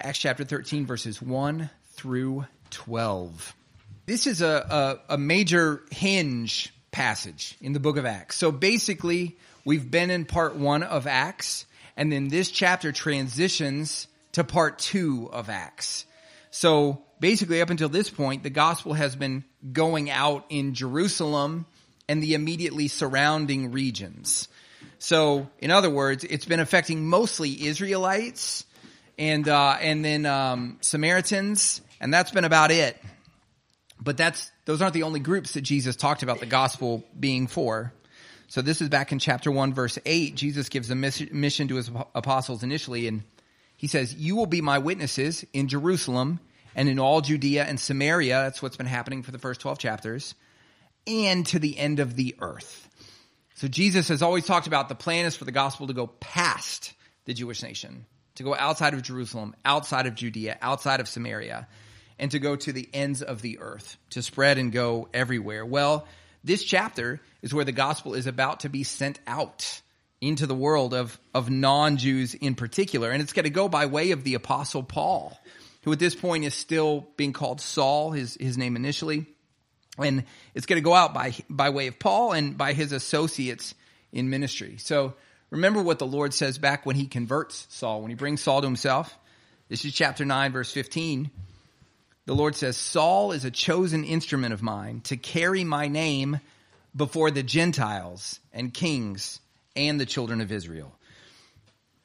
Acts chapter 13, verses 1 through 12. This is a, a, a major hinge passage in the book of Acts. So basically, we've been in part one of Acts, and then this chapter transitions to part two of Acts. So basically, up until this point, the gospel has been going out in Jerusalem and the immediately surrounding regions. So, in other words, it's been affecting mostly Israelites and uh, and then um, Samaritans, and that's been about it. But that's those aren't the only groups that Jesus talked about the gospel being for. So this is back in chapter one, verse eight. Jesus gives a mission to his apostles initially, and he says, "You will be my witnesses in Jerusalem and in all Judea and Samaria." That's what's been happening for the first twelve chapters, and to the end of the earth. So Jesus has always talked about the plan is for the gospel to go past the Jewish nation, to go outside of Jerusalem, outside of Judea, outside of Samaria, and to go to the ends of the earth, to spread and go everywhere. Well, this chapter is where the gospel is about to be sent out into the world of, of non-Jews in particular. And it's going to go by way of the apostle Paul, who at this point is still being called Saul, his, his name initially. And it's going to go out by, by way of Paul and by his associates in ministry. So remember what the Lord says back when he converts Saul, when he brings Saul to himself. This is chapter 9, verse 15. The Lord says, Saul is a chosen instrument of mine to carry my name before the Gentiles and kings and the children of Israel.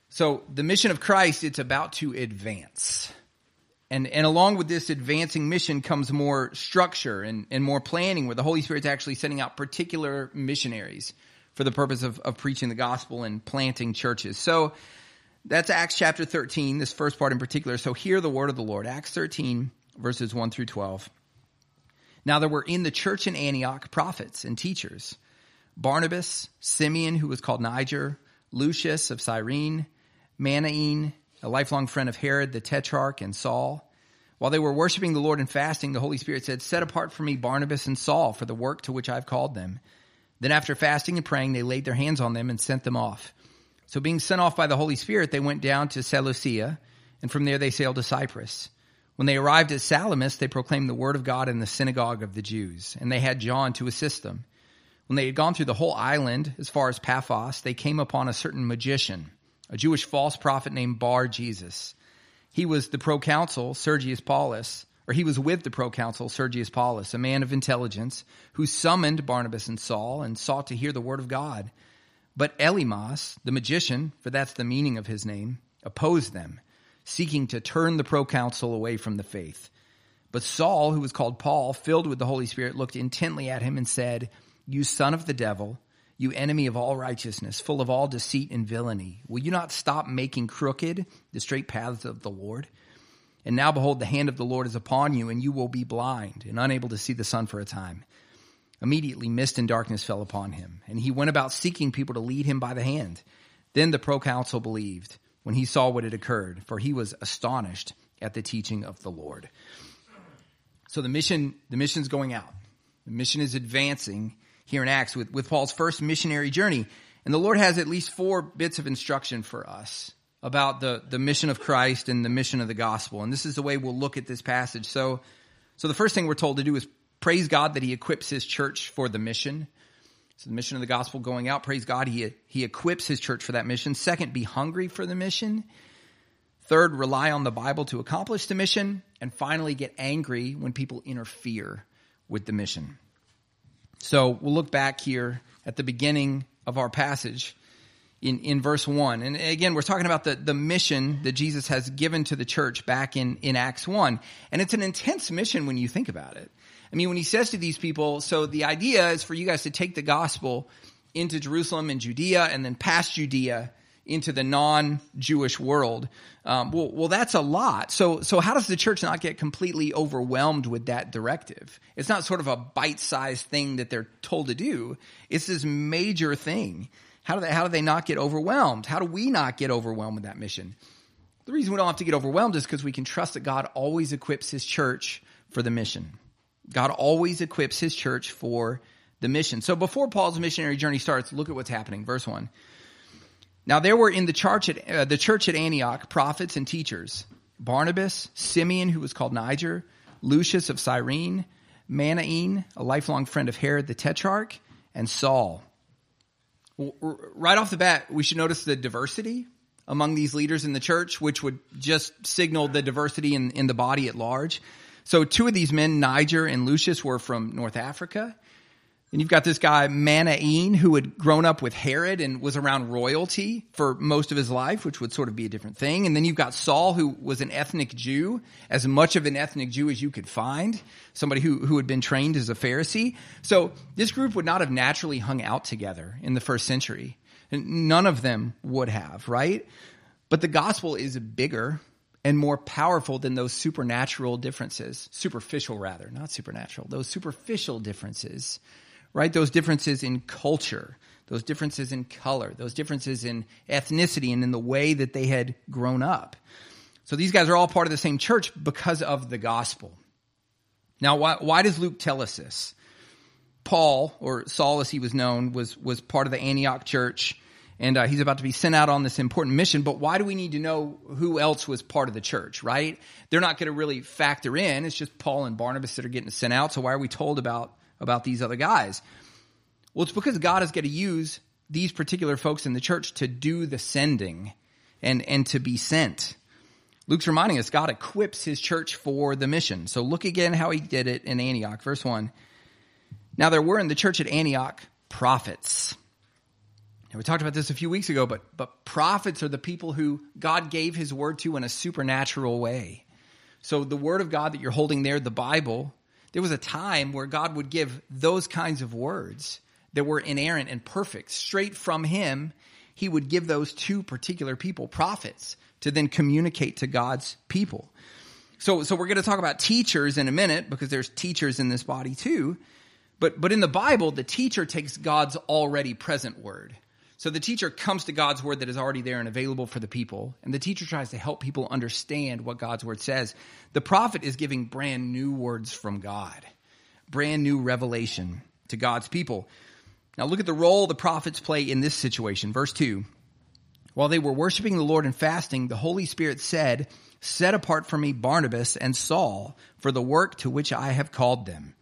So the mission of Christ, it's about to advance. And, and along with this advancing mission comes more structure and, and more planning where the Holy Spirit's actually sending out particular missionaries for the purpose of, of preaching the gospel and planting churches. So that's Acts chapter 13, this first part in particular. So hear the word of the Lord. Acts 13, verses 1 through 12. Now there were in the church in Antioch prophets and teachers Barnabas, Simeon, who was called Niger, Lucius of Cyrene, Manaen, a lifelong friend of Herod the Tetrarch and Saul. While they were worshiping the Lord and fasting, the Holy Spirit said, Set apart for me Barnabas and Saul for the work to which I've called them. Then after fasting and praying, they laid their hands on them and sent them off. So being sent off by the Holy Spirit, they went down to Seleucia, and from there they sailed to Cyprus. When they arrived at Salamis, they proclaimed the word of God in the synagogue of the Jews, and they had John to assist them. When they had gone through the whole island, as far as Paphos, they came upon a certain magician a Jewish false prophet named Bar Jesus. He was the proconsul Sergius Paulus, or he was with the proconsul Sergius Paulus, a man of intelligence, who summoned Barnabas and Saul and sought to hear the word of God. But Elymas, the magician, for that's the meaning of his name, opposed them, seeking to turn the proconsul away from the faith. But Saul, who was called Paul, filled with the Holy Spirit, looked intently at him and said, You son of the devil, you enemy of all righteousness, full of all deceit and villainy, will you not stop making crooked the straight paths of the Lord? And now behold, the hand of the Lord is upon you, and you will be blind and unable to see the sun for a time. Immediately mist and darkness fell upon him, and he went about seeking people to lead him by the hand. Then the proconsul believed when he saw what had occurred, for he was astonished at the teaching of the Lord. So the mission, the mission's going out. The mission is advancing here in Acts with, with Paul's first missionary journey. And the Lord has at least four bits of instruction for us about the, the mission of Christ and the mission of the gospel. And this is the way we'll look at this passage. So, so the first thing we're told to do is praise God that he equips his church for the mission. So the mission of the gospel going out, praise God, he, he equips his church for that mission. Second, be hungry for the mission. Third, rely on the Bible to accomplish the mission. And finally, get angry when people interfere with the mission. So we'll look back here at the beginning of our passage in, in verse 1. And again, we're talking about the, the mission that Jesus has given to the church back in, in Acts 1. And it's an intense mission when you think about it. I mean, when he says to these people, so the idea is for you guys to take the gospel into Jerusalem and Judea and then past Judea into the non-Jewish world. Um, well, well, that's a lot. So, so how does the church not get completely overwhelmed with that directive? It's not sort of a bite-sized thing that they're told to do. It's this major thing. How do they, how do they not get overwhelmed? How do we not get overwhelmed with that mission? The reason we don't have to get overwhelmed is because we can trust that God always equips His church for the mission. God always equips His church for the mission. So before Paul's missionary journey starts, look at what's happening. Verse one. Now there were in the church at, uh, the church at Antioch prophets and teachers, Barnabas, Simeon, who was called Niger, Lucius of Cyrene, Manaen, a lifelong friend of Herod the Tetrarch, and Saul. Right off the bat, we should notice the diversity among these leaders in the church, which would just signal the diversity in, in the body at large. So two of these men, Niger and Lucius, were from North Africa. And you've got this guy, Manaen, who had grown up with Herod and was around royalty for most of his life, which would sort of be a different thing. And then you've got Saul, who was an ethnic Jew, as much of an ethnic Jew as you could find, somebody who, who had been trained as a Pharisee. So this group would not have naturally hung out together in the first century. None of them would have, right? But the gospel is bigger and more powerful than those supernatural differences, superficial rather, not supernatural, those superficial differences right? Those differences in culture, those differences in color, those differences in ethnicity and in the way that they had grown up. So these guys are all part of the same church because of the gospel. Now, why, why does Luke tell us this? Paul, or Saul as he was known, was, was part of the Antioch church, and uh, he's about to be sent out on this important mission. But why do we need to know who else was part of the church, right? They're not going to really factor in. It's just Paul and Barnabas that are getting sent out. So why are we told about about these other guys? Well, it's because God is going to use these particular folks in the church to do the sending and, and to be sent. Luke's reminding us God equips his church for the mission. So look again how he did it in Antioch. Verse 1. Now there were in the church at Antioch prophets. And we talked about this a few weeks ago, but, but prophets are the people who God gave his word to in a supernatural way. So the word of God that you're holding there, the Bible, there was a time where God would give those kinds of words that were inerrant and perfect straight from him. He would give those to particular people, prophets, to then communicate to God's people. So, so we're going to talk about teachers in a minute because there's teachers in this body too. But, but in the Bible, the teacher takes God's already present word so the teacher comes to God's word that is already there and available for the people, and the teacher tries to help people understand what God's word says. The prophet is giving brand new words from God, brand new revelation to God's people. Now look at the role the prophets play in this situation. Verse 2. While they were worshiping the Lord and fasting, the Holy Spirit said, Set apart for me Barnabas and Saul for the work to which I have called them.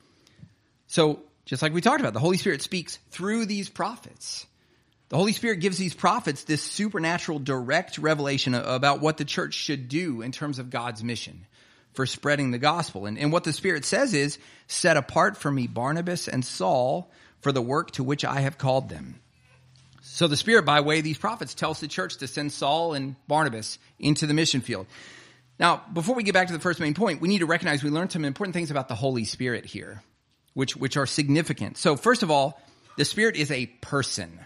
So, just like we talked about, the Holy Spirit speaks through these prophets. The Holy Spirit gives these prophets this supernatural direct revelation about what the church should do in terms of God's mission for spreading the gospel. And, and what the Spirit says is, set apart for me Barnabas and Saul for the work to which I have called them. So the Spirit, by way of these prophets, tells the church to send Saul and Barnabas into the mission field. Now, before we get back to the first main point, we need to recognize we learned some important things about the Holy Spirit here, which, which are significant. So first of all, the Spirit is a person.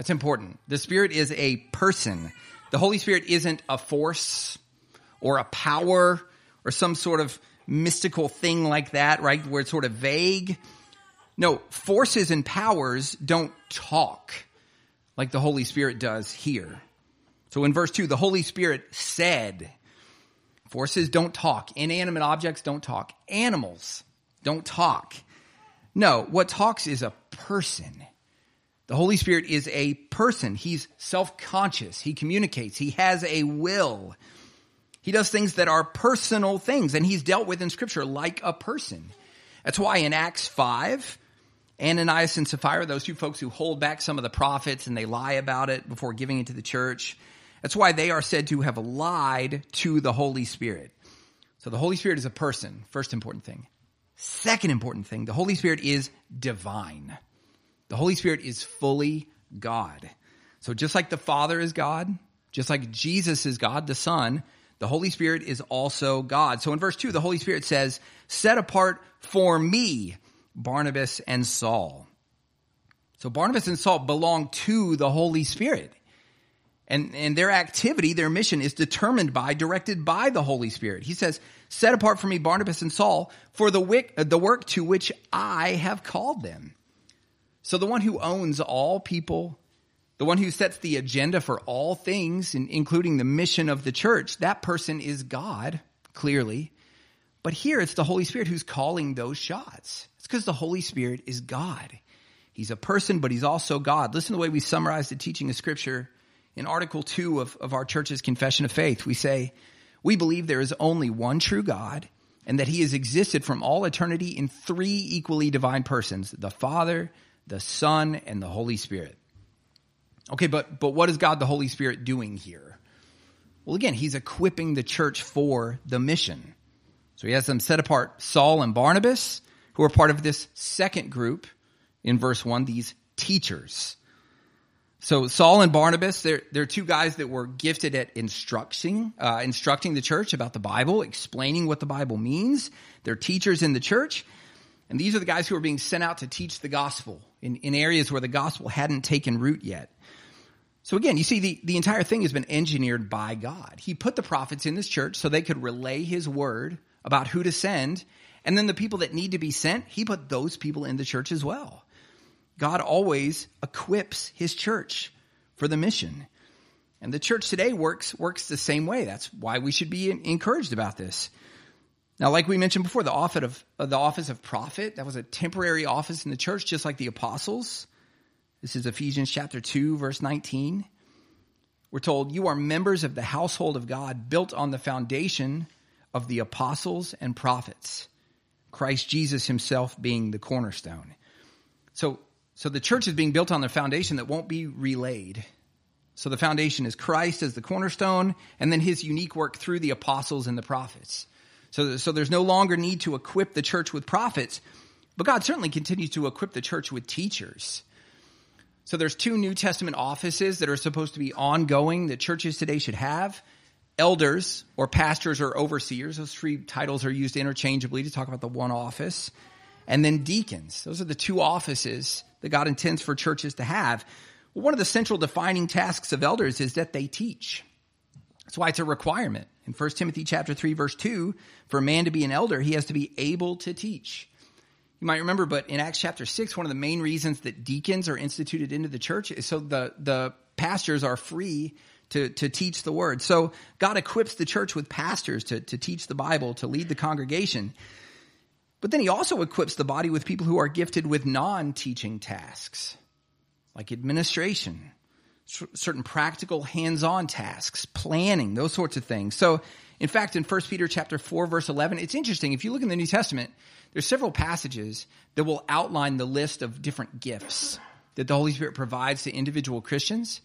That's important. The Spirit is a person. The Holy Spirit isn't a force or a power or some sort of mystical thing like that, right? Where it's sort of vague. No, forces and powers don't talk like the Holy Spirit does here. So in verse 2, the Holy Spirit said, Forces don't talk. Inanimate objects don't talk. Animals don't talk. No, what talks is a person. The Holy Spirit is a person. He's self-conscious. He communicates. He has a will. He does things that are personal things and he's dealt with in scripture like a person. That's why in Acts 5, Ananias and Sapphira, those two folks who hold back some of the profits and they lie about it before giving it to the church, that's why they are said to have lied to the Holy Spirit. So the Holy Spirit is a person, first important thing. Second important thing, the Holy Spirit is divine. The Holy Spirit is fully God. So just like the Father is God, just like Jesus is God, the Son, the Holy Spirit is also God. So in verse 2, the Holy Spirit says, Set apart for me Barnabas and Saul. So Barnabas and Saul belong to the Holy Spirit. And, and their activity, their mission is determined by, directed by the Holy Spirit. He says, Set apart for me Barnabas and Saul for the, wick, the work to which I have called them. So the one who owns all people, the one who sets the agenda for all things, including the mission of the church, that person is God, clearly. But here it's the Holy Spirit who's calling those shots. It's because the Holy Spirit is God. He's a person, but he's also God. Listen to the way we summarize the teaching of Scripture in Article 2 of, of our church's Confession of Faith. We say, We believe there is only one true God and that he has existed from all eternity in three equally divine persons the Father, the Son, and the Holy Spirit. Okay, but, but what is God the Holy Spirit doing here? Well, again, he's equipping the church for the mission. So he has them set apart Saul and Barnabas, who are part of this second group in verse 1, these teachers. So Saul and Barnabas, they're, they're two guys that were gifted at instructing, uh, instructing the church about the Bible, explaining what the Bible means. They're teachers in the church. And these are the guys who are being sent out to teach the gospel in, in areas where the gospel hadn't taken root yet. So again, you see, the, the entire thing has been engineered by God. He put the prophets in this church so they could relay his word about who to send. And then the people that need to be sent, he put those people in the church as well. God always equips his church for the mission. And the church today works works the same way. That's why we should be encouraged about this. Now, like we mentioned before, the office of uh, the office of prophet that was a temporary office in the church, just like the apostles. This is Ephesians chapter two, verse nineteen. We're told you are members of the household of God, built on the foundation of the apostles and prophets, Christ Jesus Himself being the cornerstone. So so the church is being built on the foundation that won't be relaid. So the foundation is Christ as the cornerstone, and then his unique work through the apostles and the prophets. So, so there's no longer need to equip the church with prophets, but God certainly continues to equip the church with teachers. So there's two New Testament offices that are supposed to be ongoing that churches today should have. Elders or pastors or overseers, those three titles are used interchangeably to talk about the one office. And then deacons. Those are the two offices that God intends for churches to have. Well, one of the central defining tasks of elders is that they teach. That's why it's a requirement. In 1 Timothy chapter 3 verse 2, for a man to be an elder, he has to be able to teach. You might remember, but in Acts chapter 6, one of the main reasons that deacons are instituted into the church is so the, the pastors are free to, to teach the word. So God equips the church with pastors to, to teach the Bible, to lead the congregation. But then he also equips the body with people who are gifted with non teaching tasks, like administration, certain practical hands on tasks, planning, those sorts of things. So, in fact, in 1 Peter chapter 4, verse 11, it's interesting. If you look in the New Testament, there's several passages that will outline the list of different gifts that the Holy Spirit provides to individual Christians.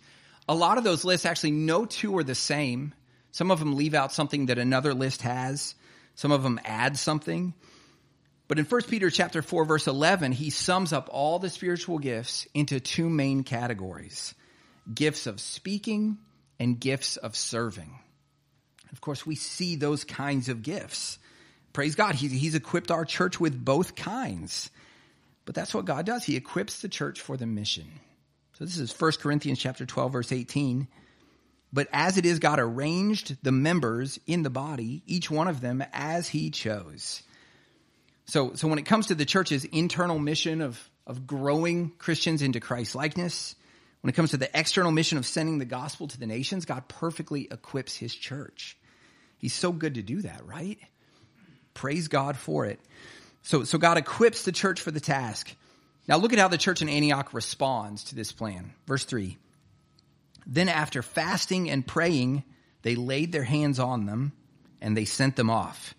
A lot of those lists, actually, no two are the same. Some of them leave out something that another list has. Some of them add something. But in 1 Peter chapter 4 verse 11, he sums up all the spiritual gifts into two main categories. Gifts of speaking and gifts of serving. Of course, we see those kinds of gifts. Praise God, he's, he's equipped our church with both kinds. But that's what God does. He equips the church for the mission. So this is 1 Corinthians chapter 12 verse 18. But as it is God arranged the members in the body, each one of them as he chose. So, so when it comes to the church's internal mission of, of growing Christians into Christ likeness, when it comes to the external mission of sending the gospel to the nations, God perfectly equips his church. He's so good to do that, right? Praise God for it. So, so God equips the church for the task. Now look at how the church in Antioch responds to this plan. Verse 3. Then after fasting and praying, they laid their hands on them and they sent them off.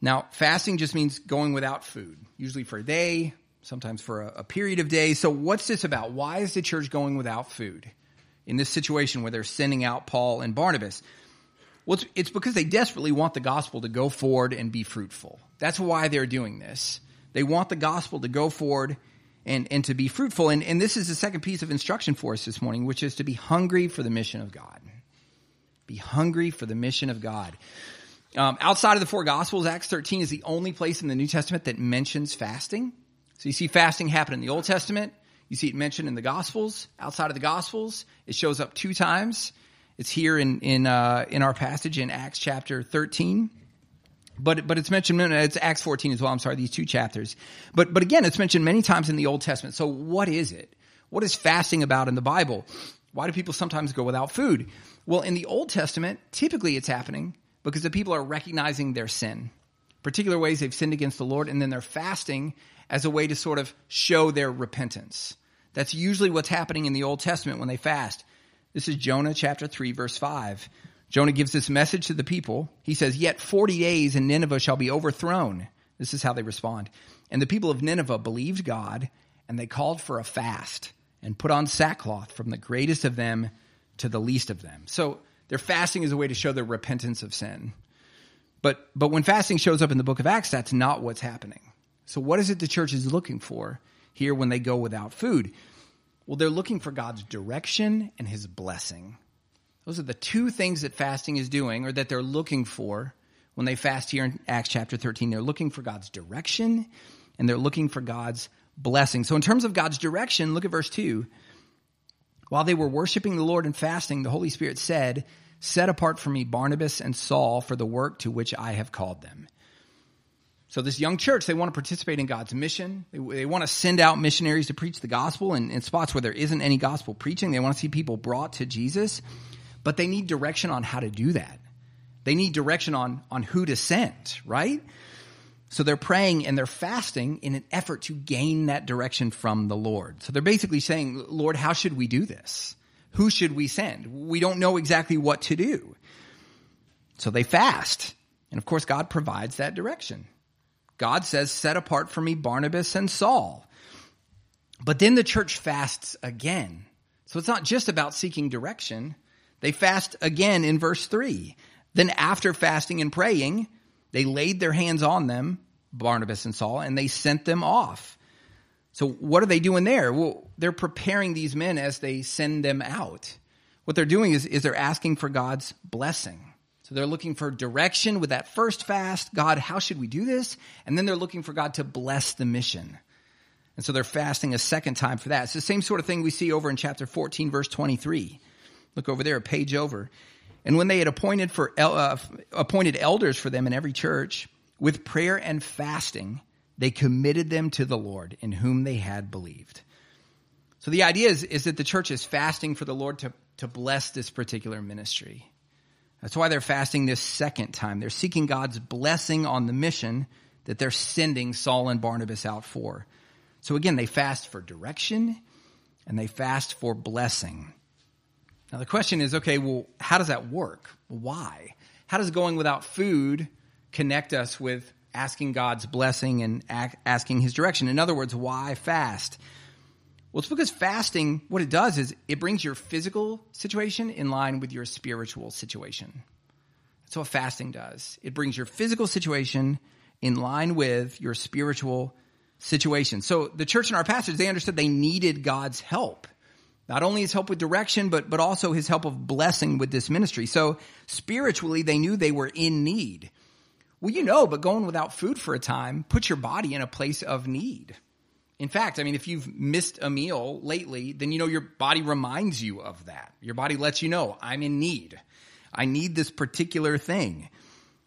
Now, fasting just means going without food, usually for a day, sometimes for a, a, period of days. So, what's this about? Why is the church going without food in this situation where they're sending out Paul and Barnabas? Well, it's, it's because they desperately want the gospel to go forward and be fruitful. That's why they're doing this. They want the gospel to go forward and, and to be fruitful. And, and this is the second piece of instruction for us this morning, which is to be hungry for the mission of God. Be hungry for the mission of God. Um, outside of the four Gospels, Acts 13 is the only place in the New Testament that mentions fasting. So you see fasting happen in the Old Testament. You see it mentioned in the Gospels. Outside of the Gospels, it shows up two times. It's here in in uh, in our passage in Acts chapter 13. But but it's mentioned it's Acts 14 as well. I'm sorry, these two chapters. But but again, it's mentioned many times in the Old Testament. So what is it? What is fasting about in the Bible? Why do people sometimes go without food? Well, in the Old Testament, typically it's happening because the people are recognizing their sin, particular ways they've sinned against the Lord, and then they're fasting as a way to sort of show their repentance. That's usually what's happening in the Old Testament when they fast. This is Jonah chapter 3, verse 5. Jonah gives this message to the people. He says, Yet 40 days and Nineveh shall be overthrown. This is how they respond. And the people of Nineveh believed God, and they called for a fast and put on sackcloth from the greatest of them to the least of them. So their fasting is a way to show their repentance of sin. But, but when fasting shows up in the book of Acts, that's not what's happening. So what is it the church is looking for here when they go without food? Well, they're looking for God's direction and his blessing. Those are the two things that fasting is doing or that they're looking for when they fast here in Acts chapter 13. They're looking for God's direction and they're looking for God's blessing. So in terms of God's direction, look at verse 2. While they were worshiping the Lord and fasting, the Holy Spirit said, Set apart for me Barnabas and Saul for the work to which I have called them. So this young church, they want to participate in God's mission. They, they want to send out missionaries to preach the gospel in, in spots where there isn't any gospel preaching. They want to see people brought to Jesus, but they need direction on how to do that. They need direction on, on who to send, right? So they're praying and they're fasting in an effort to gain that direction from the Lord. So they're basically saying, Lord, how should we do this? Who should we send? We don't know exactly what to do. So they fast. And of course, God provides that direction. God says, set apart for me Barnabas and Saul. But then the church fasts again. So it's not just about seeking direction. They fast again in verse 3. Then after fasting and praying, they laid their hands on them, Barnabas and Saul, and they sent them off. So what are they doing there? Well, they're preparing these men as they send them out. What they're doing is, is they're asking for God's blessing. So they're looking for direction with that first fast. God, how should we do this? And then they're looking for God to bless the mission. And so they're fasting a second time for that. It's the same sort of thing we see over in chapter 14, verse 23. Look over there, a page over. And when they had appointed for uh, appointed elders for them in every church, with prayer and fasting, they committed them to the Lord in whom they had believed. So the idea is, is that the church is fasting for the Lord to, to bless this particular ministry. That's why they're fasting this second time. They're seeking God's blessing on the mission that they're sending Saul and Barnabas out for. So again, they fast for direction and they fast for blessing. Now, the question is okay, well, how does that work? Why? How does going without food connect us with asking God's blessing and asking his direction? In other words, why fast? Well, it's because fasting, what it does is it brings your physical situation in line with your spiritual situation. That's what fasting does. It brings your physical situation in line with your spiritual situation. So the church in our passage, they understood they needed God's help. Not only his help with direction, but, but also his help of blessing with this ministry. So spiritually, they knew they were in need. Well, you know, but going without food for a time puts your body in a place of need. In fact, I mean, if you've missed a meal lately, then you know your body reminds you of that. Your body lets you know, I'm in need. I need this particular thing.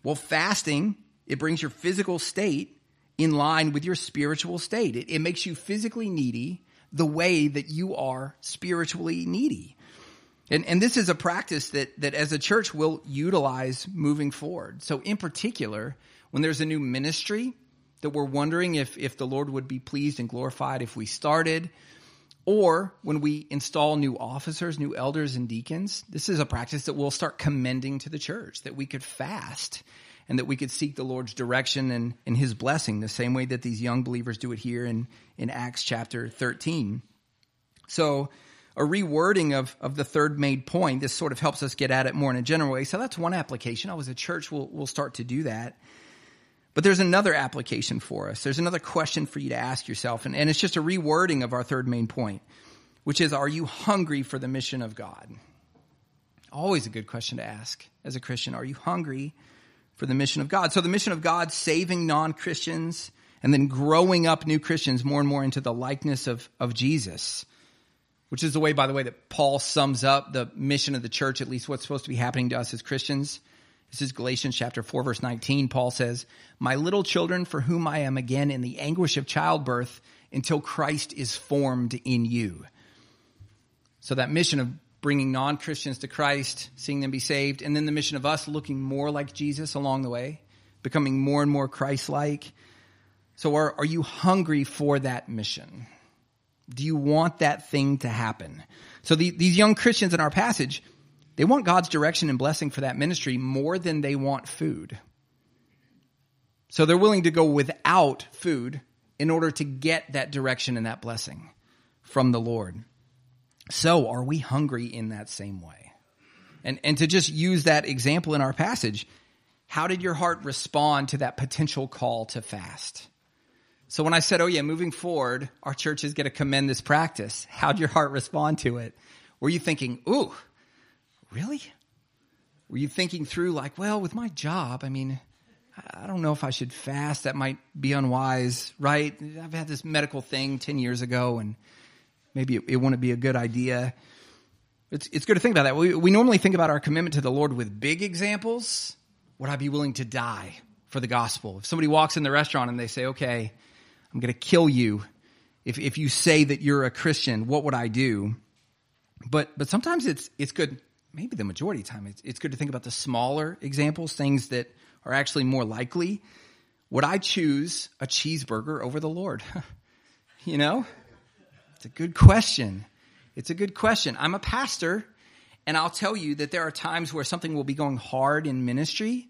Well, fasting, it brings your physical state in line with your spiritual state. It, it makes you physically needy the way that you are spiritually needy. And, and this is a practice that, that as a church we'll utilize moving forward. So in particular, when there's a new ministry that we're wondering if, if the Lord would be pleased and glorified if we started, or when we install new officers, new elders and deacons, this is a practice that we'll start commending to the church, that we could fast and that we could seek the Lord's direction and, and his blessing, the same way that these young believers do it here in, in Acts chapter 13. So, a rewording of, of the third made point, this sort of helps us get at it more in a general way. So, that's one application. I was a church, we'll, we'll start to do that. But there's another application for us. There's another question for you to ask yourself, and, and it's just a rewording of our third main point, which is Are you hungry for the mission of God? Always a good question to ask as a Christian. Are you hungry for the mission of God. So the mission of God, saving non-Christians and then growing up new Christians more and more into the likeness of, of Jesus, which is the way, by the way, that Paul sums up the mission of the church, at least what's supposed to be happening to us as Christians. This is Galatians chapter 4 verse 19. Paul says, My little children for whom I am again in the anguish of childbirth until Christ is formed in you. So that mission of bringing non Christians to Christ, seeing them be saved, and then the mission of us looking more like Jesus along the way, becoming more and more Christ like. So, are, are you hungry for that mission? Do you want that thing to happen? So, the, these young Christians in our passage, They want God's direction and blessing for that ministry more than they want food. So they're willing to go without food in order to get that direction and that blessing from the Lord. So are we hungry in that same way? And, and to just use that example in our passage, how did your heart respond to that potential call to fast? So when I said, oh yeah, moving forward, our church is going to commend this practice, how'd your heart respond to it? Were you thinking, ooh, really? Were you thinking through like, well, with my job, I mean, I don't know if I should fast. That might be unwise, right? I've had this medical thing 10 years ago and maybe it, it wouldn't be a good idea. It's, it's good to think about that. We, we normally think about our commitment to the Lord with big examples. Would I be willing to die for the gospel? If somebody walks in the restaurant and they say, okay, I'm going to kill you if, if you say that you're a Christian, what would I do? But, but sometimes it's, it's good, maybe the majority of the time, it's, it's good to think about the smaller examples, things that are actually more likely. Would I choose a cheeseburger over the Lord? you know? It's a good question. It's a good question. I'm a pastor, and I'll tell you that there are times where something will be going hard in ministry,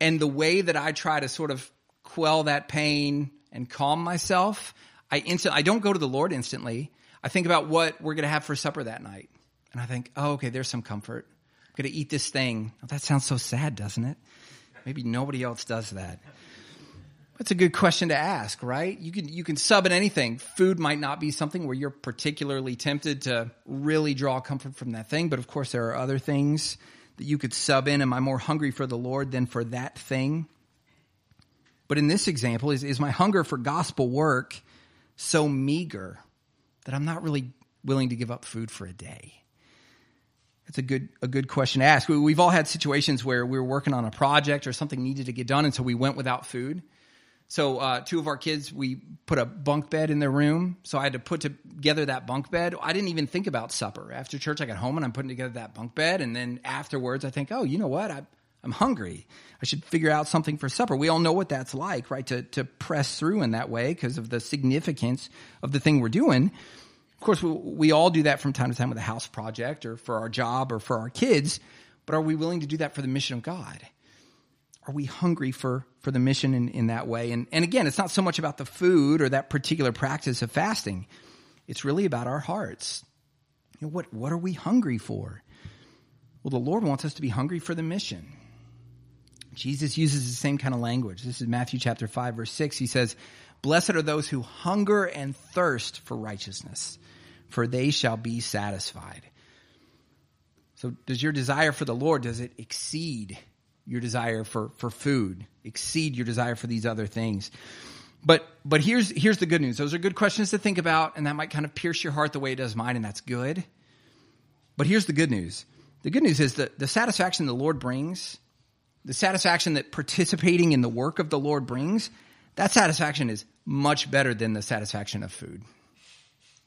and the way that I try to sort of quell that pain and calm myself, I instant I don't go to the Lord instantly. I think about what we're going to have for supper that night. And I think, "Oh, okay, there's some comfort. I'm going to eat this thing." Oh, that sounds so sad, doesn't it? Maybe nobody else does that. That's a good question to ask, right? You can you can sub in anything. Food might not be something where you're particularly tempted to really draw comfort from that thing, but of course there are other things that you could sub in. Am I more hungry for the Lord than for that thing? But in this example, is, is my hunger for gospel work so meager that I'm not really willing to give up food for a day? That's a good a good question to ask. We, have all had situations where we were working on a project or something needed to get done, and so we went without food. So uh, two of our kids, we put a bunk bed in their room. So I had to put together that bunk bed. I didn't even think about supper. After church, I got home and I'm putting together that bunk bed. And then afterwards, I think, oh, you know what? I, I'm hungry. I should figure out something for supper. We all know what that's like, right? To, to press through in that way because of the significance of the thing we're doing. Of course, we, we all do that from time to time with a house project or for our job or for our kids. But are we willing to do that for the mission of God? are we hungry for for the mission in, in that way? And and again, it's not so much about the food or that particular practice of fasting. It's really about our hearts. You know, what what are we hungry for? Well, the Lord wants us to be hungry for the mission. Jesus uses the same kind of language. This is Matthew chapter 5 verse 6. He says, "Blessed are those who hunger and thirst for righteousness, for they shall be satisfied." So does your desire for the Lord does it exceed your desire for, for food, exceed your desire for these other things. But but here's here's the good news. Those are good questions to think about, and that might kind of pierce your heart the way it does mine, and that's good. But here's the good news. The good news is that the satisfaction the Lord brings, the satisfaction that participating in the work of the Lord brings, that satisfaction is much better than the satisfaction of food.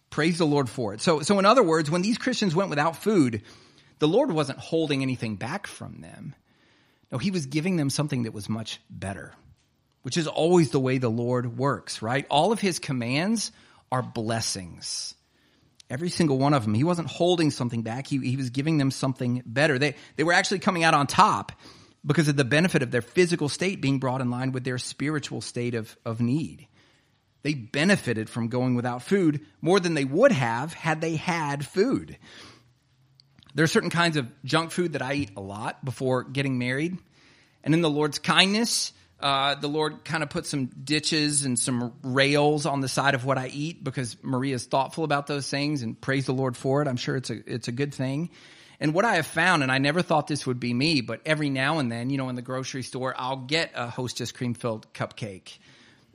Praise the Lord for it. So so in other words, when these Christians went without food, the Lord wasn't holding anything back from them. No, he was giving them something that was much better, which is always the way the Lord works, right? All of his commands are blessings. Every single one of them. He wasn't holding something back. He, he was giving them something better. They, they were actually coming out on top because of the benefit of their physical state being brought in line with their spiritual state of, of need. They benefited from going without food more than they would have had they had food. There are certain kinds of junk food that I eat a lot before getting married. And in the Lord's kindness, uh, the Lord kind of put some ditches and some rails on the side of what I eat because Maria's thoughtful about those things and praise the Lord for it. I'm sure it's a, it's a good thing. And what I have found, and I never thought this would be me, but every now and then, you know, in the grocery store, I'll get a Hostess cream filled cupcake.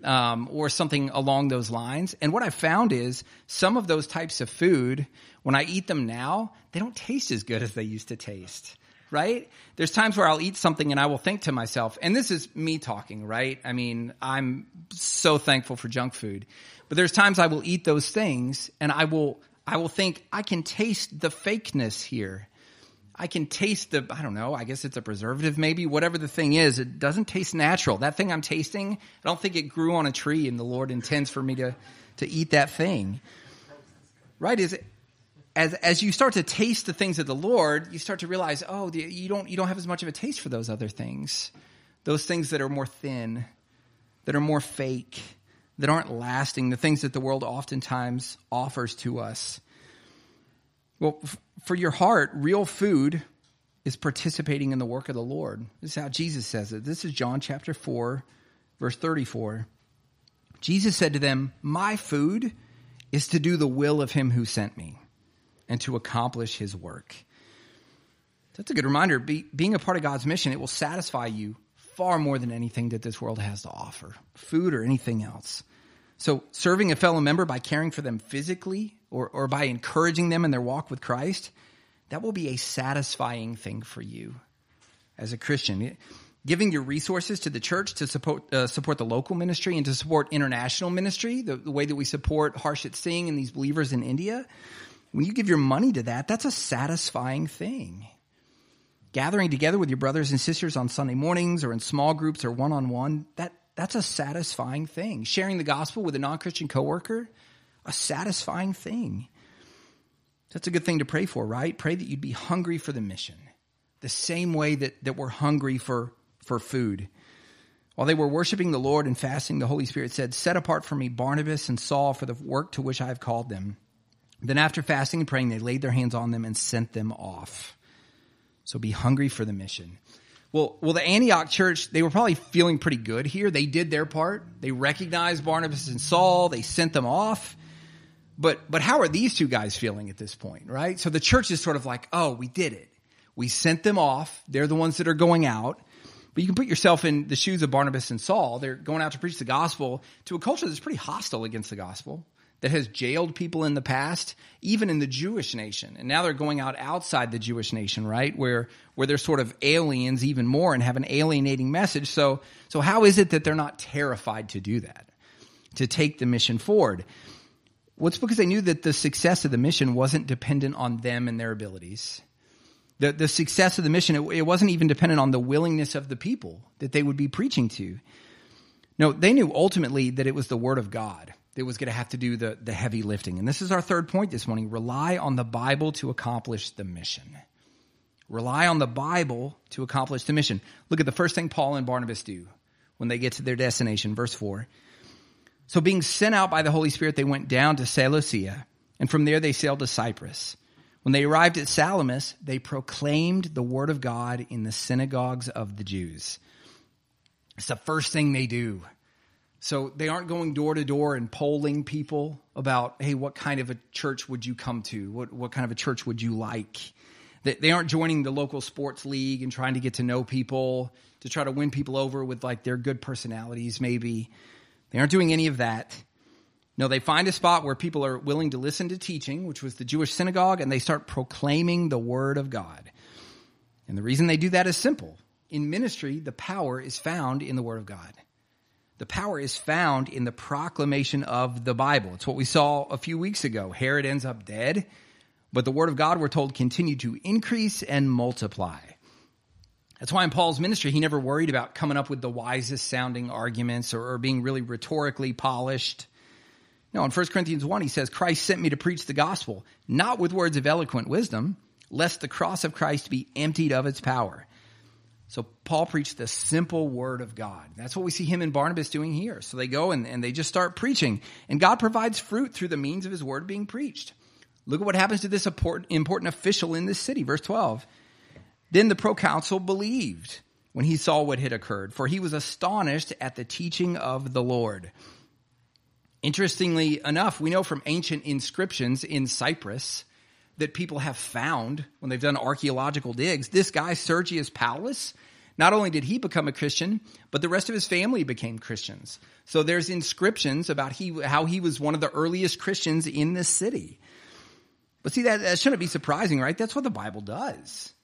Um, or something along those lines. And what I found is some of those types of food, when I eat them now, they don't taste as good as they used to taste right? There's times where I'll eat something and I will think to myself, and this is me talking, right? I mean, I'm so thankful for junk food. But there's times I will eat those things and I will I will think I can taste the fakeness here. I can taste the I don't know, I guess it's a preservative maybe, whatever the thing is, it doesn't taste natural. That thing I'm tasting, I don't think it grew on a tree and the Lord intends for me to to eat that thing. Right? Is it as as you start to taste the things of the Lord, you start to realize, oh, you don't you don't have as much of a taste for those other things, those things that are more thin, that are more fake, that aren't lasting, the things that the world oftentimes offers to us. Well, f- for your heart, real food is participating in the work of the Lord. This is how Jesus says it. This is John chapter 4, verse 34. Jesus said to them, My food is to do the will of him who sent me and to accomplish his work. That's a good reminder. Be, being a part of God's mission, it will satisfy you far more than anything that this world has to offer, food or anything else. So, serving a fellow member by caring for them physically or, or by encouraging them in their walk with Christ, that will be a satisfying thing for you as a Christian. Giving your resources to the church to support uh, support the local ministry and to support international ministry, the, the way that we support Harshit Singh and these believers in India, when you give your money to that, that's a satisfying thing. Gathering together with your brothers and sisters on Sunday mornings or in small groups or one on one, that that's a satisfying thing. Sharing the gospel with a non-Christian coworker, a satisfying thing. That's a good thing to pray for, right? Pray that you'd be hungry for the mission. The same way that, that we're hungry for, for food. While they were worshiping the Lord and fasting, the Holy Spirit said, Set apart for me Barnabas and Saul for the work to which I have called them. Then after fasting and praying, they laid their hands on them and sent them off. So be hungry for the mission. Well, well, the Antioch church, they were probably feeling pretty good here. They did their part. They recognized Barnabas and Saul. They sent them off. But, but how are these two guys feeling at this point, right? So the church is sort of like, oh, we did it. We sent them off. They're the ones that are going out. But you can put yourself in the shoes of Barnabas and Saul. They're going out to preach the gospel to a culture that's pretty hostile against the gospel that has jailed people in the past, even in the Jewish nation. And now they're going out outside the Jewish nation, right? Where, where they're sort of aliens even more and have an alienating message. So, so how is it that they're not terrified to do that? To take the mission forward? Well, it's because they knew that the success of the mission wasn't dependent on them and their abilities. The, the success of the mission, it, it wasn't even dependent on the willingness of the people that they would be preaching to. No, they knew ultimately that it was the word of God that was going to have to do the, the heavy lifting. And this is our third point this morning. Rely on the Bible to accomplish the mission. Rely on the Bible to accomplish the mission. Look at the first thing Paul and Barnabas do when they get to their destination. Verse 4. So being sent out by the Holy Spirit, they went down to Seleucia, and from there they sailed to Cyprus. When they arrived at Salamis, they proclaimed the word of God in the synagogues of the Jews. It's the first thing they do. So they aren't going door to door and polling people about, hey, what kind of a church would you come to? What, what kind of a church would you like? They, they aren't joining the local sports league and trying to get to know people to try to win people over with like their good personalities, maybe. They aren't doing any of that. No, they find a spot where people are willing to listen to teaching, which was the Jewish synagogue, and they start proclaiming the word of God. And the reason they do that is simple. In ministry, the power is found in the word of God. The power is found in the proclamation of the Bible. It's what we saw a few weeks ago. Herod ends up dead, but the word of God, we're told, continued to increase and multiply. That's why in Paul's ministry, he never worried about coming up with the wisest sounding arguments or, or being really rhetorically polished. No, in 1 Corinthians 1, he says, Christ sent me to preach the gospel, not with words of eloquent wisdom, lest the cross of Christ be emptied of its power. So Paul preached the simple word of God. That's what we see him and Barnabas doing here. So they go and, and they just start preaching. And God provides fruit through the means of his word being preached. Look at what happens to this important, official in this city. Verse 12. Then the proconsul believed when he saw what had occurred, for he was astonished at the teaching of the Lord. Interestingly enough, we know from ancient inscriptions in Cyprus that people have found when they've done archaeological digs. This guy, Sergius Paulus, not only did he become a Christian, but the rest of his family became Christians. So there's inscriptions about he, how he was one of the earliest Christians in this city. But see, that, that shouldn't be surprising, right? That's what the Bible does.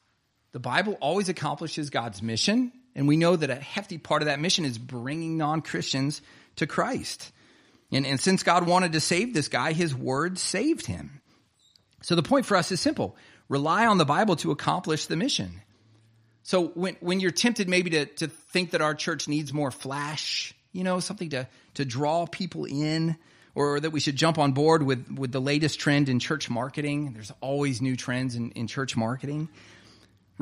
The Bible always accomplishes God's mission, and we know that a hefty part of that mission is bringing non Christians to Christ. And, and since God wanted to save this guy, his word saved him. So the point for us is simple rely on the Bible to accomplish the mission. So when, when you're tempted maybe to, to think that our church needs more flash, you know, something to, to draw people in, or that we should jump on board with, with the latest trend in church marketing. There's always new trends in, in church marketing.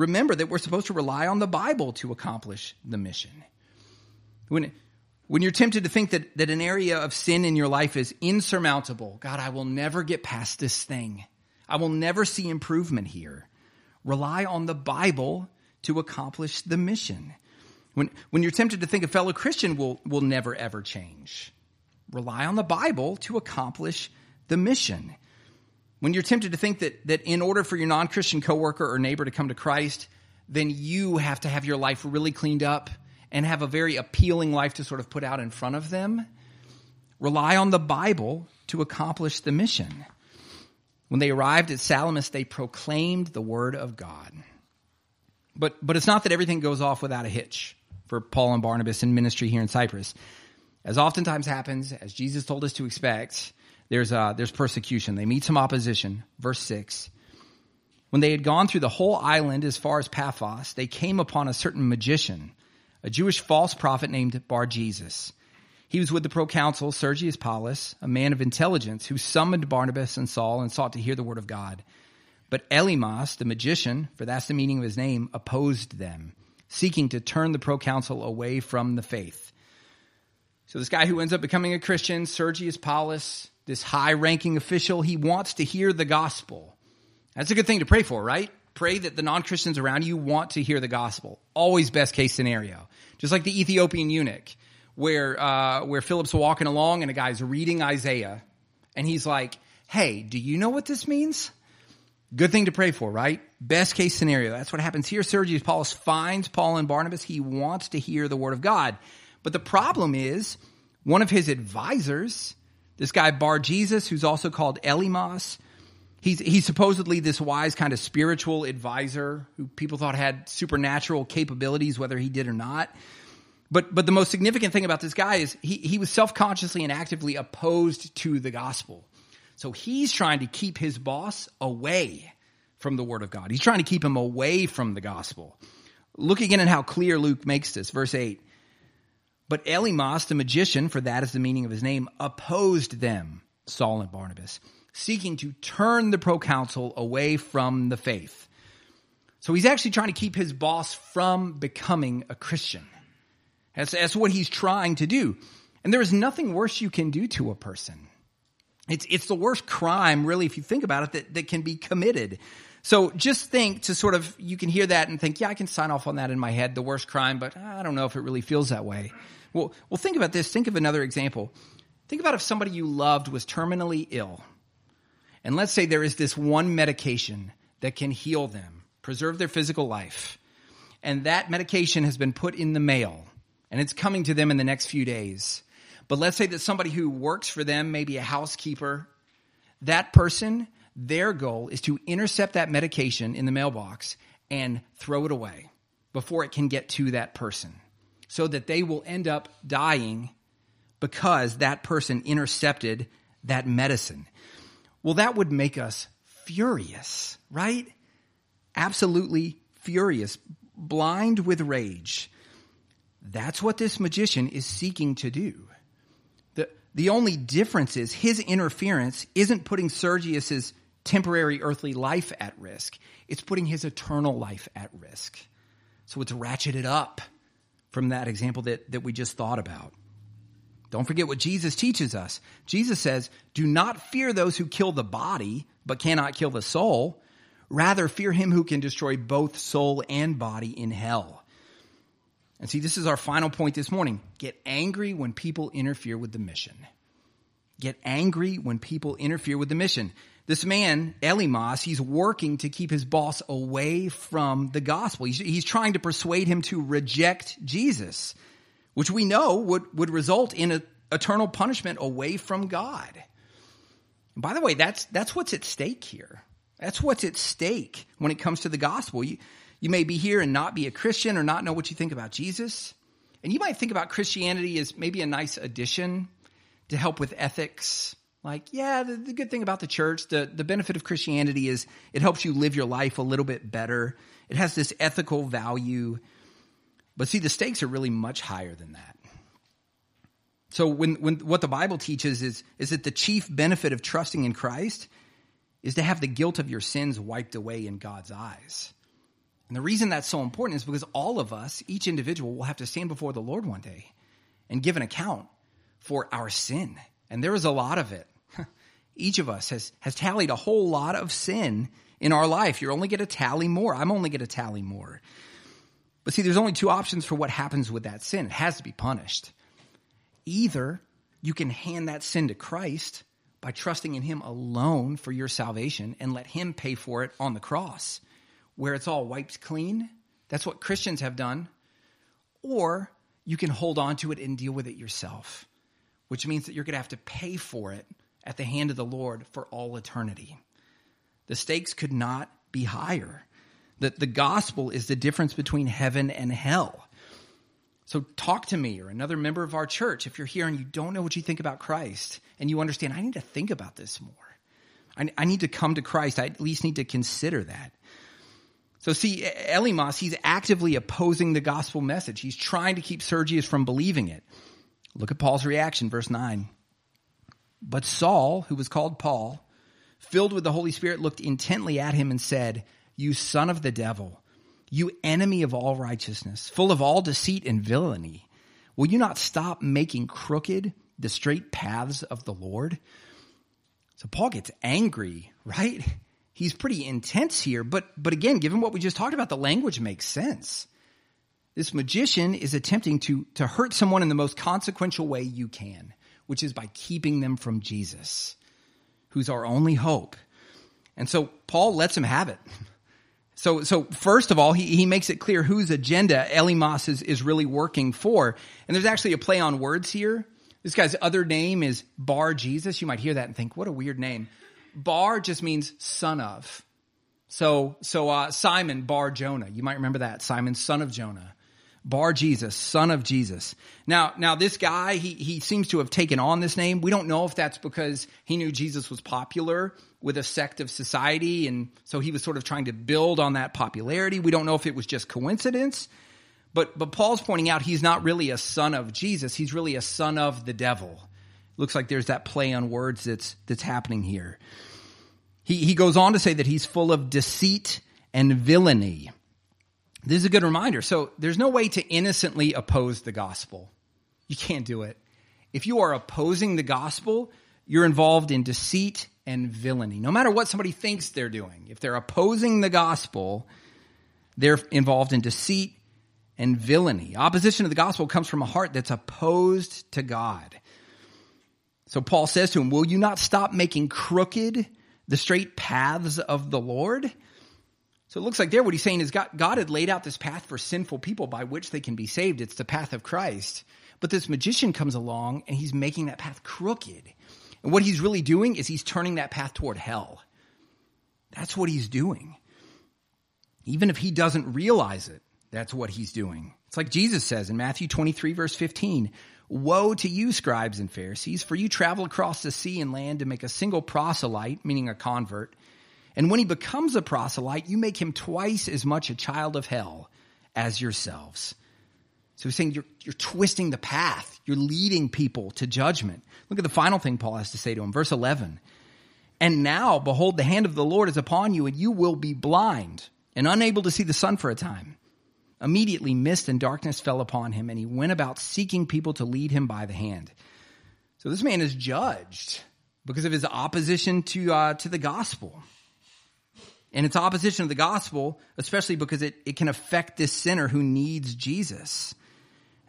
Remember that we're supposed to rely on the Bible to accomplish the mission. When, when you're tempted to think that, that an area of sin in your life is insurmountable, God, I will never get past this thing. I will never see improvement here. Rely on the Bible to accomplish the mission. When, when you're tempted to think a fellow Christian will, will never ever change, rely on the Bible to accomplish the mission. When you're tempted to think that, that in order for your non Christian coworker or neighbor to come to Christ, then you have to have your life really cleaned up and have a very appealing life to sort of put out in front of them, rely on the Bible to accomplish the mission. When they arrived at Salamis, they proclaimed the word of God. But, but it's not that everything goes off without a hitch for Paul and Barnabas in ministry here in Cyprus. As oftentimes happens, as Jesus told us to expect, there's, uh, there's persecution. They meet some opposition. Verse 6. When they had gone through the whole island as far as Paphos, they came upon a certain magician, a Jewish false prophet named Bar Jesus. He was with the proconsul Sergius Paulus, a man of intelligence, who summoned Barnabas and Saul and sought to hear the word of God. But Elymas, the magician, for that's the meaning of his name, opposed them, seeking to turn the proconsul away from the faith. So this guy who ends up becoming a Christian, Sergius Paulus, this high ranking official, he wants to hear the gospel. That's a good thing to pray for, right? Pray that the non Christians around you want to hear the gospel. Always best case scenario. Just like the Ethiopian eunuch, where, uh, where Philip's walking along and a guy's reading Isaiah, and he's like, Hey, do you know what this means? Good thing to pray for, right? Best case scenario. That's what happens here. Sergius Paulus finds Paul and Barnabas. He wants to hear the word of God. But the problem is, one of his advisors this guy Bar Jesus, who's also called Elymas, he's he's supposedly this wise kind of spiritual advisor who people thought had supernatural capabilities, whether he did or not. But but the most significant thing about this guy is he he was self consciously and actively opposed to the gospel. So he's trying to keep his boss away from the word of God. He's trying to keep him away from the gospel. Look again at how clear Luke makes this. Verse 8. But Elymas, the magician, for that is the meaning of his name, opposed them, Saul and Barnabas, seeking to turn the proconsul away from the faith. So he's actually trying to keep his boss from becoming a Christian. That's, that's what he's trying to do. And there is nothing worse you can do to a person. It's, it's the worst crime, really, if you think about it, that, that can be committed. So just think to sort of, you can hear that and think, yeah, I can sign off on that in my head, the worst crime, but I don't know if it really feels that way. Well, well, think about this. Think of another example. Think about if somebody you loved was terminally ill. And let's say there is this one medication that can heal them, preserve their physical life. And that medication has been put in the mail and it's coming to them in the next few days. But let's say that somebody who works for them, maybe a housekeeper, that person, their goal is to intercept that medication in the mailbox and throw it away before it can get to that person so that they will end up dying because that person intercepted that medicine. Well, that would make us furious, right? Absolutely furious, blind with rage. That's what this magician is seeking to do. The, the only difference is his interference isn't putting Sergius's temporary earthly life at risk. It's putting his eternal life at risk. So it's ratcheted up from that example that, that we just thought about. Don't forget what Jesus teaches us. Jesus says, Do not fear those who kill the body, but cannot kill the soul. Rather, fear him who can destroy both soul and body in hell. And see, this is our final point this morning. Get angry when people interfere with the mission. Get angry when people interfere with the mission. This man, Elymas, he's working to keep his boss away from the gospel. He's, he's trying to persuade him to reject Jesus, which we know would, would result in a, eternal punishment away from God. And by the way, that's, that's what's at stake here. That's what's at stake when it comes to the gospel. You, you may be here and not be a Christian or not know what you think about Jesus. And you might think about Christianity as maybe a nice addition to help with ethics like, yeah, the, the, good thing about the church, the, the benefit of Christianity is it helps you live your life a little bit better. It has this ethical value. But see, the stakes are really much higher than that. So when, when what the Bible teaches is, is that the chief benefit of trusting in Christ is to have the guilt of your sins wiped away in God's eyes. And the reason that's so important is because all of us, each individual, will have to stand before the Lord one day and give an account for our sin. And there is a lot of it. Each of us has, has tallied a whole lot of sin in our life. You're only going to tally more. I'm only going to tally more. But see, there's only two options for what happens with that sin. It has to be punished. Either you can hand that sin to Christ by trusting in Him alone for your salvation and let Him pay for it on the cross, where it's all wiped clean. That's what Christians have done. Or you can hold on to it and deal with it yourself, which means that you're going to have to pay for it at the hand of the Lord for all eternity. The stakes could not be higher. That the gospel is the difference between heaven and hell. So talk to me or another member of our church if you're here and you don't know what you think about Christ and you understand, I need to think about this more. I, I need to come to Christ. I at least need to consider that. So see, Elymas, he's actively opposing the gospel message. He's trying to keep Sergius from believing it. Look at Paul's reaction, verse 9. But Saul, who was called Paul, filled with the Holy Spirit, looked intently at him and said, You son of the devil, you enemy of all righteousness, full of all deceit and villainy, will you not stop making crooked the straight paths of the Lord? So Paul gets angry, right? He's pretty intense here, but but again, given what we just talked about, the language makes sense. This magician is attempting to to hurt someone in the most consequential way you can which is by keeping them from Jesus, who's our only hope. And so Paul lets him have it. So, so first of all, he, he makes it clear whose agenda Elymas is, is really working for. And there's actually a play on words here. This guy's other name is Bar Jesus. You might hear that and think, what a weird name. Bar just means son of. So, so uh, Simon Bar Jonah. You might remember that. Simon, son of Jonah. Bar Jesus, son of Jesus. Now, now this guy, he, he seems to have taken on this name. We don't know if that's because he knew Jesus was popular with a sect of society. And so he was sort of trying to build on that popularity. We don't know if it was just coincidence. But, but Paul's pointing out he's not really a son of Jesus. He's really a son of the devil. Looks like there's that play on words that's, that's happening here. He, he goes on to say that he's full of deceit and villainy. This is a good reminder. So there's no way to innocently oppose the gospel. You can't do it. If you are opposing the gospel, you're involved in deceit and villainy. No matter what somebody thinks they're doing, if they're opposing the gospel, they're involved in deceit and villainy. Opposition to the gospel comes from a heart that's opposed to God. So Paul says to him, Will you not stop making crooked the straight paths of the Lord? So it looks like there what he's saying is God, God had laid out this path for sinful people by which they can be saved. It's the path of Christ. But this magician comes along and he's making that path crooked. And what he's really doing is he's turning that path toward hell. That's what he's doing. Even if he doesn't realize it, that's what he's doing. It's like Jesus says in Matthew 23, verse 15 Woe to you, scribes and Pharisees, for you travel across the sea and land to make a single proselyte, meaning a convert and when he becomes a proselyte, you make him twice as much a child of hell as yourselves. So he's saying you're, you're twisting the path. You're leading people to judgment. Look at the final thing Paul has to say to him. Verse 11. And now, behold, the hand of the Lord is upon you, and you will be blind and unable to see the sun for a time. Immediately, mist and darkness fell upon him, and he went about seeking people to lead him by the hand. So this man is judged because of his opposition to, uh, to the gospel and its opposition to the gospel, especially because it, it can affect this sinner who needs Jesus.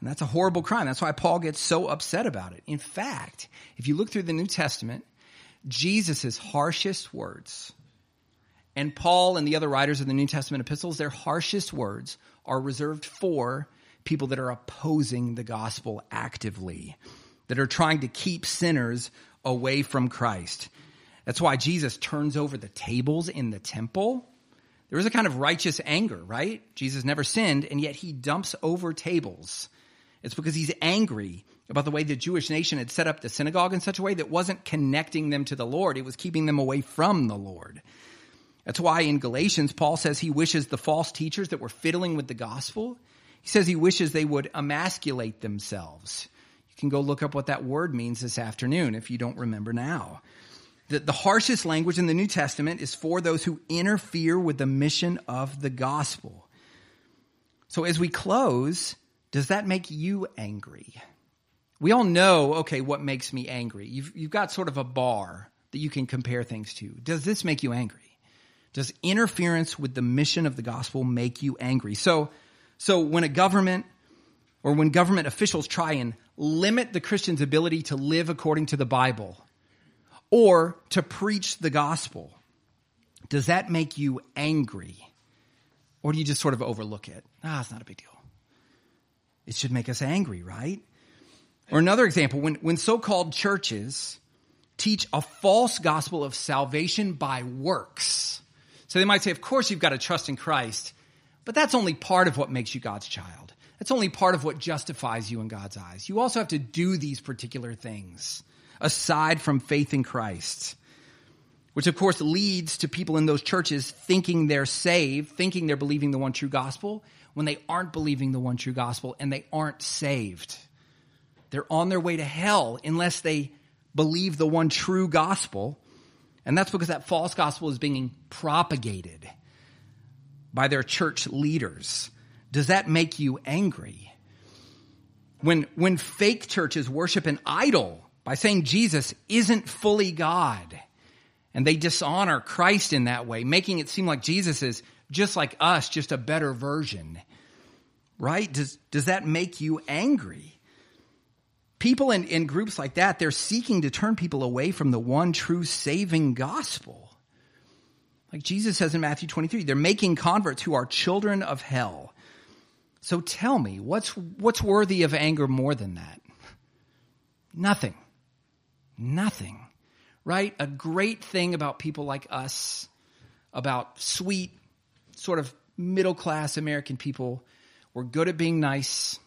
And that's a horrible crime. That's why Paul gets so upset about it. In fact, if you look through the New Testament, Jesus' harshest words, and Paul and the other writers of the New Testament epistles, their harshest words are reserved for people that are opposing the gospel actively, that are trying to keep sinners away from Christ. That's why Jesus turns over the tables in the temple. There was a kind of righteous anger, right? Jesus never sinned, and yet he dumps over tables. It's because he's angry about the way the Jewish nation had set up the synagogue in such a way that wasn't connecting them to the Lord, it was keeping them away from the Lord. That's why in Galatians, Paul says he wishes the false teachers that were fiddling with the gospel, he says he wishes they would emasculate themselves. You can go look up what that word means this afternoon if you don't remember now. The, the harshest language in the New Testament is for those who interfere with the mission of the gospel. So as we close, does that make you angry? We all know, okay, what makes me angry. You've, you've got sort of a bar that you can compare things to. Does this make you angry? Does interference with the mission of the gospel make you angry? So, so when a government or when government officials try and limit the Christian's ability to live according to the Bible or to preach the gospel, does that make you angry? Or do you just sort of overlook it? Ah, it's not a big deal. It should make us angry, right? Or another example, when, when so-called churches teach a false gospel of salvation by works. So they might say, of course you've got to trust in Christ, but that's only part of what makes you God's child. That's only part of what justifies you in God's eyes. You also have to do these particular things aside from faith in Christ, which of course leads to people in those churches thinking they're saved, thinking they're believing the one true gospel when they aren't believing the one true gospel and they aren't saved. They're on their way to hell unless they believe the one true gospel. And that's because that false gospel is being propagated by their church leaders. Does that make you angry? When, when fake churches worship an idol by saying Jesus isn't fully God, and they dishonor Christ in that way, making it seem like Jesus is just like us, just a better version, right? Does, does that make you angry? People in, in groups like that, they're seeking to turn people away from the one true saving gospel. Like Jesus says in Matthew 23, they're making converts who are children of hell. So tell me, what's, what's worthy of anger more than that? Nothing. Nothing. Right? A great thing about people like us, about sweet, sort of middle class American people, we're good at being nice.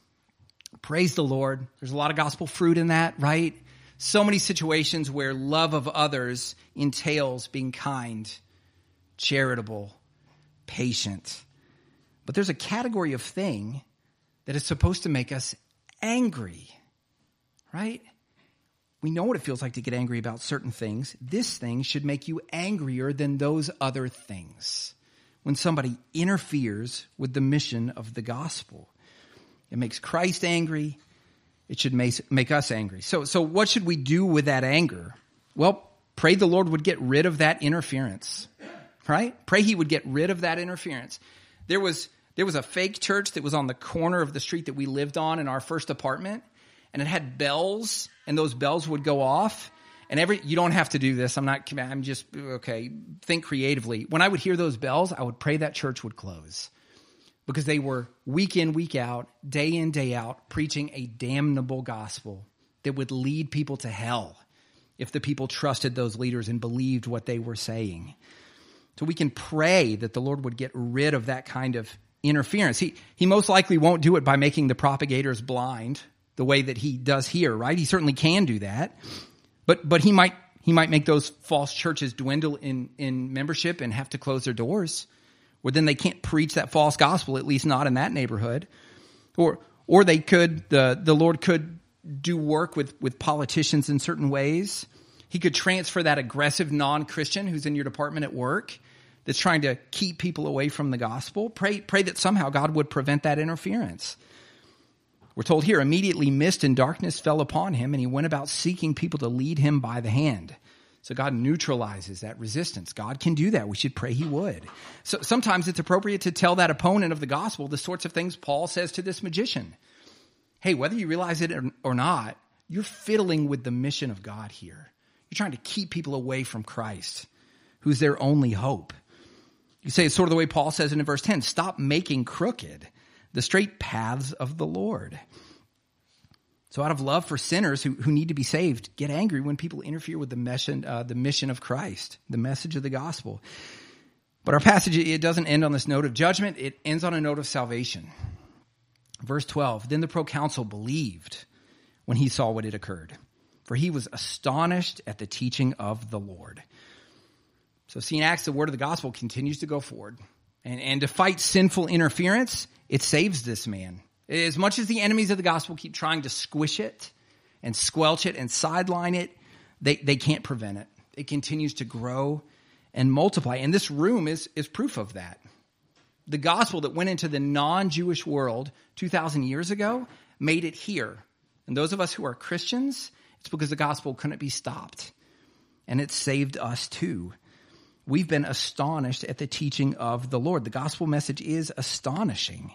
Praise the Lord. There's a lot of gospel fruit in that, right? So many situations where love of others entails being kind, charitable, patient. But there's a category of thing that is supposed to make us angry, right? We know what it feels like to get angry about certain things. This thing should make you angrier than those other things. When somebody interferes with the mission of the gospel, it makes Christ angry. It should make, make us angry. So, so what should we do with that anger? Well, pray the Lord would get rid of that interference, right? Pray he would get rid of that interference. There was, there was a fake church that was on the corner of the street that we lived on in our first apartment, and it had bells, and those bells would go off. And every you don't have to do this. I'm not. I'm just okay. Think creatively. When I would hear those bells, I would pray that church would close because they were week in, week out, day in, day out, preaching a damnable gospel that would lead people to hell if the people trusted those leaders and believed what they were saying. So we can pray that the Lord would get rid of that kind of interference. He, he most likely won't do it by making the propagators blind the way that he does here, right? He certainly can do that. But, but he might, he might make those false churches dwindle in, in membership and have to close their doors. Or then they can't preach that false gospel, at least not in that neighborhood. Or, or they could, the, the Lord could do work with, with politicians in certain ways. He could transfer that aggressive non-Christian who's in your department at work that's trying to keep people away from the gospel. Pray, pray that somehow God would prevent that interference. We're told here, immediately mist and darkness fell upon him, and he went about seeking people to lead him by the hand. So God neutralizes that resistance. God can do that. We should pray he would. So sometimes it's appropriate to tell that opponent of the gospel the sorts of things Paul says to this magician. Hey, whether you realize it or not, you're fiddling with the mission of God here. You're trying to keep people away from Christ, who's their only hope. You say it's sort of the way Paul says it in verse 10 stop making crooked the straight paths of the Lord. So, out of love for sinners who, who need to be saved, get angry when people interfere with the mission, uh, the mission of Christ, the message of the gospel. But our passage, it doesn't end on this note of judgment, it ends on a note of salvation. Verse 12 Then the proconsul believed when he saw what had occurred, for he was astonished at the teaching of the Lord. So, seeing Acts, the word of the gospel continues to go forward. And, and to fight sinful interference, it saves this man. As much as the enemies of the gospel keep trying to squish it, and squelch it and sideline it, they, they can't prevent it. It continues to grow and multiply. And this room is, is proof of that. The gospel that went into the non Jewish world 2,000 years ago made it here. And those of us who are Christians, it's because the gospel couldn't be stopped. And it saved us too. We've been astonished at the teaching of the Lord. The gospel message is astonishing.